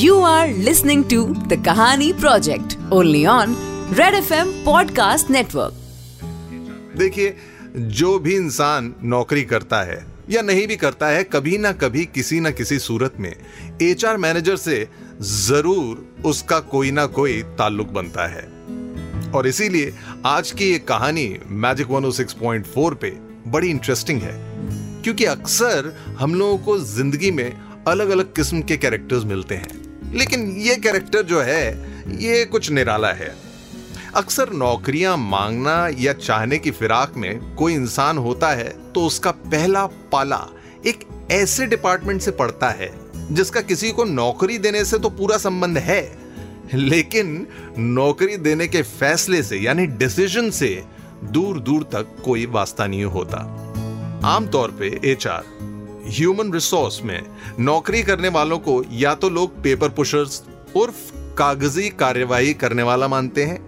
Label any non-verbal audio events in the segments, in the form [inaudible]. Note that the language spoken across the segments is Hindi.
You are listening to the Kahani Project, only on Red FM Podcast Network. देखिए, जो भी इंसान नौकरी करता है, या नहीं भी करता है, कभी ना कभी, किसी ना किसी सूरत में एचआर मैनेजर से ज़रूर उसका कोई ना कोई ताल्लुक बनता है और इसीलिए आज की ये कहानी मैजिक 106.4 पे बड़ी इंटरेस्टिंग है, क्योंकि अक्सर हम लोगों को ज़िंदगी में अलग अलग किस्म के कैरेक्टर्स मिलते हैं लेकिन ये कैरेक्टर जो है, ये कुछ निराला है। अक्सर नौकरियाँ मांगना या चाहने की फिराक में कोई इंसान होता है तो उसका पहला पाला एक ऐसे डिपार्टमेंट से पड़ता है, जिसका किसी को नौकरी देने से तो पूरा संबंध है। लेकिन नौकरी देने के फैसले से, यानी डिसीज़न से दूर दूर तक कोई वास्ता नहीं होता। आमतौर पे एचआर ह्यूमन रिसोर्स में नौकरी करने वालों को या तो लोग पेपर पुशर्स उर्फ़ कागज़ी कार्यवाही करने वाला मानते हैं,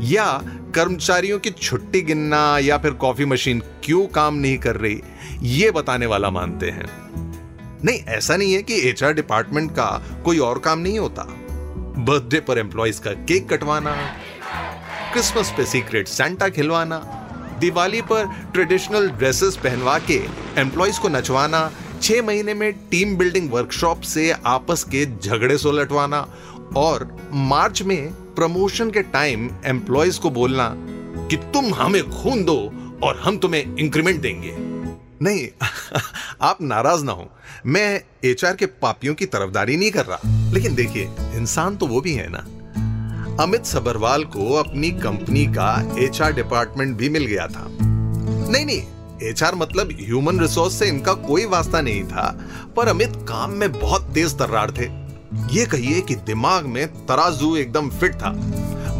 या कर्मचारियों की छुट्टी गिनना या फिर कॉफ़ी मशीन क्यों काम नहीं कर रही, ये बताने वाला मानते हैं। नहीं, ऐसा नहीं है कि एचआर डिपार्टमेंट का कोई और काम नहीं होता। बर्थडे पर एम्प्लॉयज़ का केक कटवाना क्रिसमस पे सीक्रेट सेंटा खिलवाना दिवाली पर ट्रेडिशनल ड्रेसेस पहनवा के एम्प्लॉयज़ को नचवाना, छह महीने में टीम बिल्डिंग वर्कशॉप से आपस के झगड़े सुलटवाना और मार्च में प्रमोशन के टाइम एम्प्लॉयज़ को बोलना कि तुम हमें खून दो और हम तुम्हें इंक्रीमेंट देंगे। नहीं, [laughs] आप नाराज़ ना हो। मैं एचआर के पापियों की तरफदारी नहीं कर रहा। लेकिन देखिए, इंसान तो वो भी है ना। अमित सबरवाल को अपनी कंपनी का एचआर डिपार्टमेंट भी मिल गया था। नहीं नहीं, एचआर मतलब ह्यूमन रिसोर्स से इनका कोई वास्ता नहीं था, पर अमित काम में बहुत तेज तर्रार थे। ये कहिए कि दिमाग में तराजू एकदम फिट था।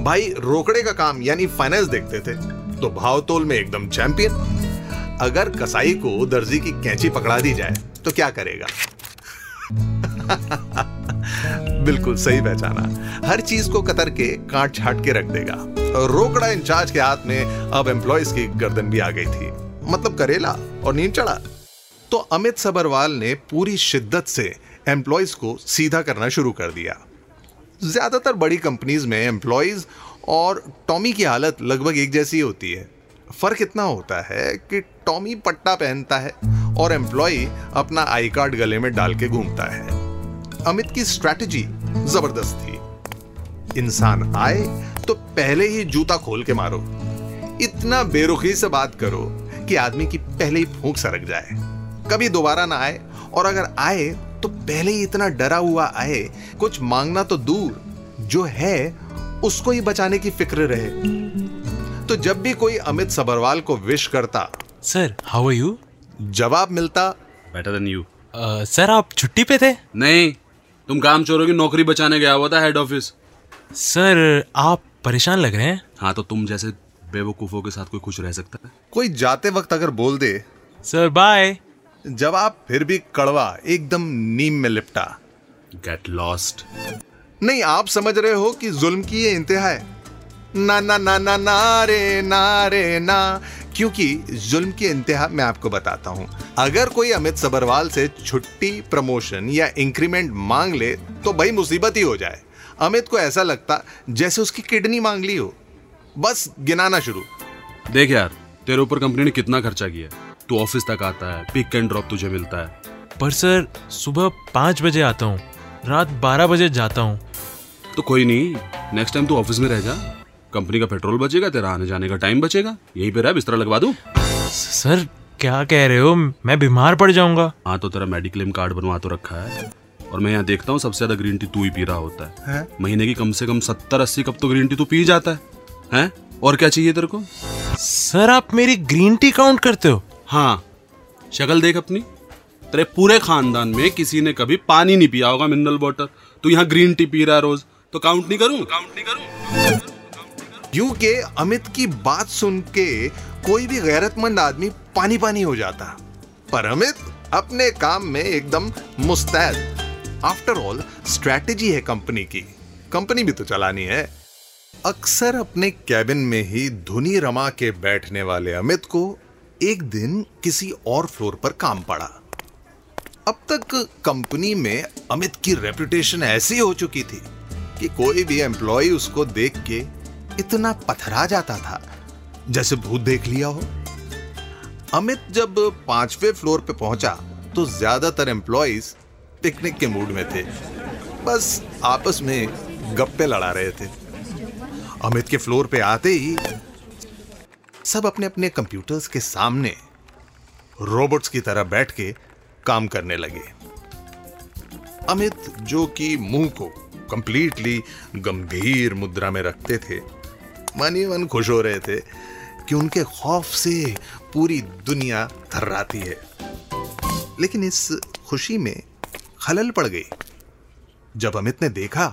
भाई, रोकड़े का काम यानी फाइनेंस देखते थे तो भावतोल में एकदम चैंपियन अगर कसाई को दर्जी की कैंची पकड़ा दी जाए तो क्या करेगा? [laughs] बिल्कुल सही पहचाना। हर चीज़ को कतर के काट छाट के रख देगा। रोकड़ा इंचार्ज के हाथ में अब एम्प्लॉयज़ की गर्दन भी आ गई थी। मतलब करेला और नींद चढ़ा। तो अमित सबरवाल ने पूरी शिद्दत से एम्प्लॉयज़ को सीधा करना शुरू कर दिया। ज़्यादातर बड़ी कंपनीज़ में एम्प्लॉयज़ और टॉमी की हालत लगभग एक जैसी होती है। फ़र्क इतना होता है कि टॉमी पट्टा पहनता है और एम्प्लॉय अपना आई कार्ड गले में डाल के घूमता है। अमित की स्ट्रैटेजी ज़बरदस्त। थी इंसान आए तो पहले ही जूता खोल के मारो। इतना बेरुखी से बात करो कि आदमी की पहले ही फूंक सरक जाए। कभी दोबारा ना आए और अगर आए तो पहले ही इतना डरा हुआ आए कुछ मांगना तो दूर। जो है उसको ही बचाने की फ़िक्र रहे। तो जब भी कोई अमित सबरवाल को विश करता सर हाउ आर यू जवाब मिलता बेटर देन यू सर आप छुट्टी पे थे? नहीं तुम काम चोरों की नौकरी बचाने गया हुआ था हेड ऑफ़िस सर आप परेशान लग रहे हैं। हाँ तो तुम जैसे बेवकूफों के साथ कोई खुश रह सकता है। कोई जाते वक्त अगर बोल दे। सर बाय जब आप फिर भी कड़वा एकदम नीम में लिपटा। गेट लॉस्ट नहीं आप समझ रहे हो कि जुल्म की ये इंतहा है। ना ना ना ना ना रे ना रे ना। क्योंकि जुल्म की इंतहा मैं आपको बताता हूँ। अगर कोई अमित सबरवाल से छुट्टी प्रमोशन या इंक्रीमेंट मांग ले तो भाई मुसीबत ही हो जाए। अमित को ऐसा लगता जैसे उसकी किडनी मांग ली हो। बस गिनाना शुरू। देख यार तेरे ऊपर कंपनी ने कितना खर्चा किया तू ऑफ़िस तक आता है पिक एंड ड्रॉप तुझे मिलता है। पर सर सुबह पाँच बजे आता हूँ रात बारह बजे जाता हूँ। तो कोई नहीं नेक्स्ट टाइम तू ऑफ़िस में रह जा। कंपनी का पेट्रोल बचेगा तेरा आने जाने का टाइम बचेगा। यही पे रह बिस्तरा लगवा दूँ? सर क्या कह रहे हो? मैं बीमार पड़ जाऊँगा। हाँ तो तेरा मेडिक्लेम कार्ड बनवा तो रखा है। और मैं यहाँ देखता हूँ सबसे ज़्यादा ग्रीन टी तू ही पी रहा होता है, है? महीने की कम से कम सत्तर अस्सी कप तो ग्रीन टी तू पी जाता है। हैं? और क्या चाहिए तेरे को? सर आप मेरी ग्रीन टी काउंट करते हो। हाँ शक्ल देख अपनी। तेरे पूरे खानदान में किसी ने कभी पानी नहीं पिया होगा मिनरल वाटर तू यहाँ ग्रीन टी पी रहा है रोज। तो काउंट नहीं करूँ? काउंट नहीं करूँ? यूँ के अमित की बात सुन के कोई भी गैरतमंद आदमी पानी पानी हो जाता। पर अमित अपने काम में एकदम मुस्तैद। आफ्टर ऑल स्ट्रैटेजी है कंपनी की। कंपनी भी तो चलानी है। अक्सर अपने कैबिन में ही धुनी रमा के बैठने वाले अमित को एक दिन किसी और फ्लोर पर काम पड़ा। अब तक कंपनी में अमित की रेपुटेशन ऐसी हो चुकी थी कि कोई भी एम्प्लॉय उसको देख के इतना पथरा जाता था, जैसे भूत देख लिया हो। अमित जब पांचवे फ्लोर पे पहुँचा तो ज़्यादातर एम्प्लॉयज़ पिकनिक के मूड में थे। बस आपस में गप्पे लड़ा रहे थे। अमित के फ्लोर पे आते ही सब अपने अपने कंप्यूटर्स के सामने रोबोट्स की तरह बैठ के काम करने लगे। अमित जो कि मुँह को कंप्लीटली गंभीर मुद्रा में रखते थे मन ही मन खुश हो रहे थे कि उनके खौफ से पूरी दुनिया थर्राती है। लेकिन इस खुशी में खलल पड़ गई। जब अमित ने देखा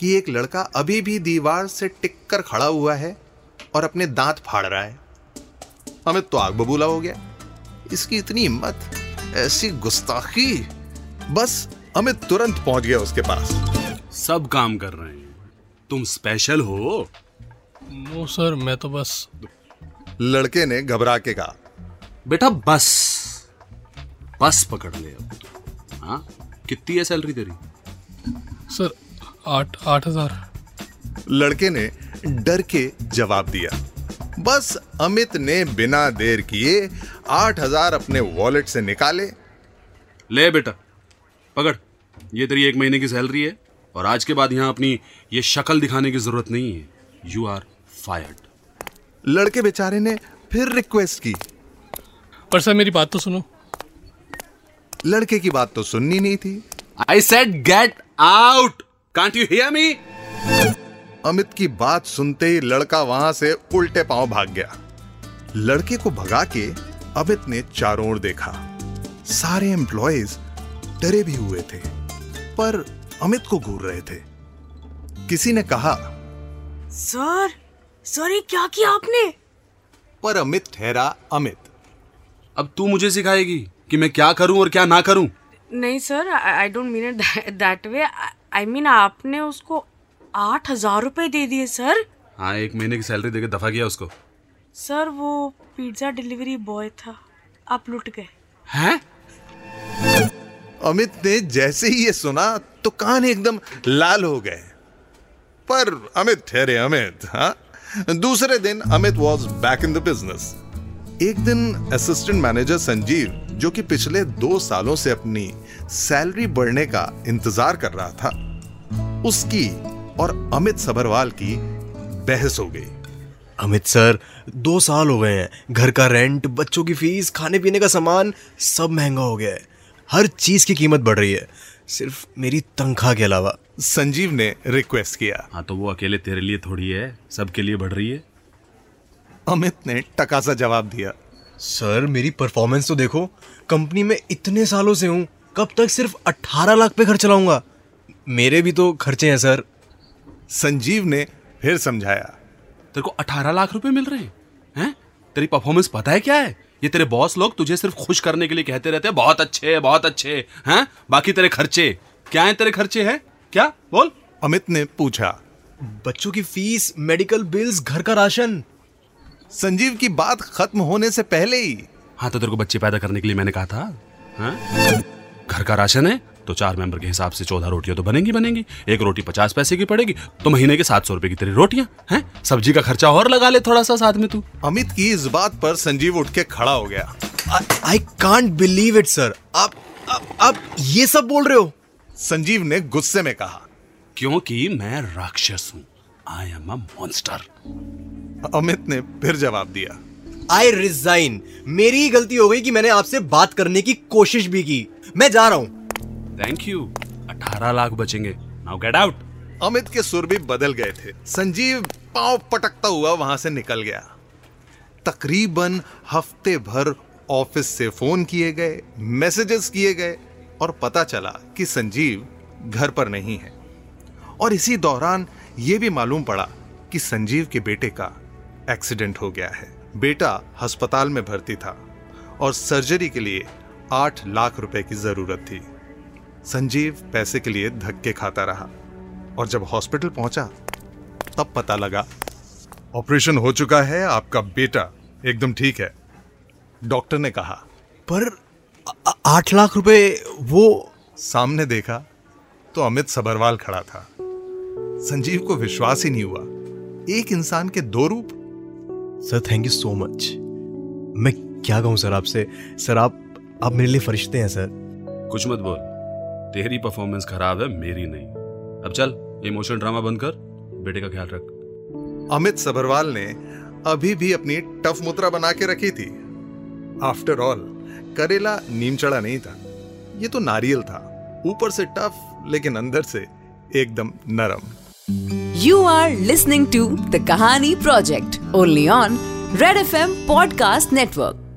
कि एक लड़का अभी भी दीवार से टिक कर खड़ा हुआ है और अपने दांत फाड़ रहा है, अमित तो आग बबूला हो गया। इसकी इतनी हिम्मत, ऐसी गुस्ताखी, बस अमित तुरंत पहुँच गया उसके पास। सब काम कर रहे हैं। तुम स्पेशल हो। नो सर मैं तो बस लड़के ने घबरा के कहा बेटा बस। बस पकड़ ले अब हाँ? कितनी है सैलरी तेरी? सर आठ आठ हज़ार। लड़के ने डर के जवाब दिया। बस अमित ने बिना देर किए आठ हज़ार अपने वॉलेट से निकाले। ले बेटा पकड़। ये तेरी एक महीने की सैलरी है और आज के बाद यहाँ अपनी ये शक्ल दिखाने की ज़रूरत नहीं है। यू आर फायर्ड लड़के बेचारे ने फिर रिक्वेस्ट की। पर सर मेरी बात तो सुनो। लड़के की बात तो सुननी नहीं थी। I said get out can't you hear me Amit की बात सुनते ही लड़का वहाँ से उल्टे पाँव भाग गया। लड़के को भगा के अमित ने चारों ओर देखा। सारे एम्प्लॉयज़ डरे भी हुए थे पर अमित को घूर रहे थे। किसी ने कहा सर सर ये क्या किया आपने? पर अमित ठहरा अमित। अब तू मुझे सिखाएगी कि मैं क्या करूँ और क्या ना करूँ। नहीं sir I don't mean it that way I mean आपने उसको आठ हज़ार रुपए दे दिए सर। हाँ एक महीने की सैलरी देकर दफ़ा किया उसको। सर वो पिज्जा डिलीवरी बॉय था। आप लुट गए। हैं? अमित ने जैसे ही ये सुना तो कान एकदम लाल हो गए। पर अमित ठहरे अमित हाँ? दूसरे दिन Amit was back in the business एक दिन असिस्टेंट मैनेजर संजीव, जो कि पिछले दो सालों से अपनी सैलरी बढ़ने का इंतज़ार कर रहा था, उसकी और अमित सबरवाल की बहस हो गई। अमित सर, दो साल हो गए हैं। घर का रेंट बच्चों की फ़ीस खाने पीने का सामान सब महँगा हो गया है। हर चीज़ की कीमत बढ़ रही है। सिर्फ़ मेरी तनख्वाह के अलावा संजीव ने रिक्वेस्ट किया। हाँ तो वो अकेले तेरे लिए थोड़ी है सबके लिए बढ़ रही है। अमित ने टका सा जवाब दिया। सर मेरी परफॉर्मेंस तो देखो कंपनी में इतने सालों से हूँ कब तक सिर्फ़ 18 लाख पे खर्च चलाऊँगा? मेरे भी तो खर्चे हैं सर। संजीव ने फिर समझाया। तेरे को अठारह लाख रुपए मिल रहे हैं? हैं? तेरी परफॉर्मेंस पता है क्या है? ये तेरे बॉस लोग तुझे सिर्फ़ खुश करने के लिए कहते रहते हैं बहुत अच्छे बहुत अच्छे हैं? बाकी तेरे खर्चे क्या है तेरे खर्चे हैं? क्या? बोल. अमित ने पूछा बच्चों की फ़ीस मेडिकल बिल्स घर का राशन? संजीव की बात खत्म होने से पहले ही हाँ तो तेरे को बच्चे पैदा करने के लिए मैंने कहा था हा? घर का राशन है? तो चार मेंबर के हिसाब से चौदह रोटियाँ तो बनेंगी बनेंगी। एक रोटी पचास पैसे की पड़ेगी तो महीने के सात सौ रुपए की तेरी रोटियाँ हैं? सब्ज़ी का खर्चा और लगा ले थोड़ा सा साथ में तू। अमित की इस बात पर संजीव उठ के खड़ा हो गया। I can't believe it sir आप आप आप ये सब बोल रहे हो? संजीव ने गुस्से में कहा। क्योंकि मैं राक्षस हूँ। I am a monster Amit ने फिर जवाब दिया। आई रिजाइन मेरी ही गलती हो गई कि मैंने आपसे बात करने की कोशिश भी की। मैं जा रहा हूँ। थैंक यू अठारह लाख बचेंगे। नाउ गेट आउट अमित के सुर भी बदल गए थे। संजीव पाँव पटकता हुआ वहाँ से निकल गया। तकरीबन हफ़्ते भर ऑफ़िस से फ़ोन किए गए, मैसेजेस किए गए और पता चला कि संजीव घर पर नहीं है। और इसी दौरान यह भी मालूम पड़ा कि संजीव के बेटे का एक्सीडेंट हो गया है। बेटा अस्पताल में भर्ती था और सर्जरी के लिए आठ लाख रुपए की ज़रूरत थी। संजीव पैसे के लिए धक्के खाता रहा और जब हॉस्पिटल पहुँचा तब पता लगा ऑपरेशन हो चुका है आपका बेटा एकदम ठीक है डॉक्टर ने कहा। पर आठ लाख रुपए वो सामने देखा तो अमित सबरवाल खड़ा था। संजीव को विश्वास ही नहीं हुआ। एक इंसान के दो रूप। Sir thank you so much मैं क्या कहूँ सर आपसे? सर आप आप मेरे लिए फरिश्ते हैं सर। कुछ मत बोल। तेरी परफॉर्मेंस खराब है मेरी नहीं। अब चल इमोशनल ड्रामा बंद कर बेटे का ख्याल रख। अमित सबरवाल ने अभी भी अपनी टफ मुद्रा बना के रखी थी। आफ्टर ऑल करेला नीम चढ़ा नहीं था। ये तो नारियल था। ऊपर से टफ लेकिन अंदर से एकदम नरम। You are are to the Kahani project only on Red F M podcast Network.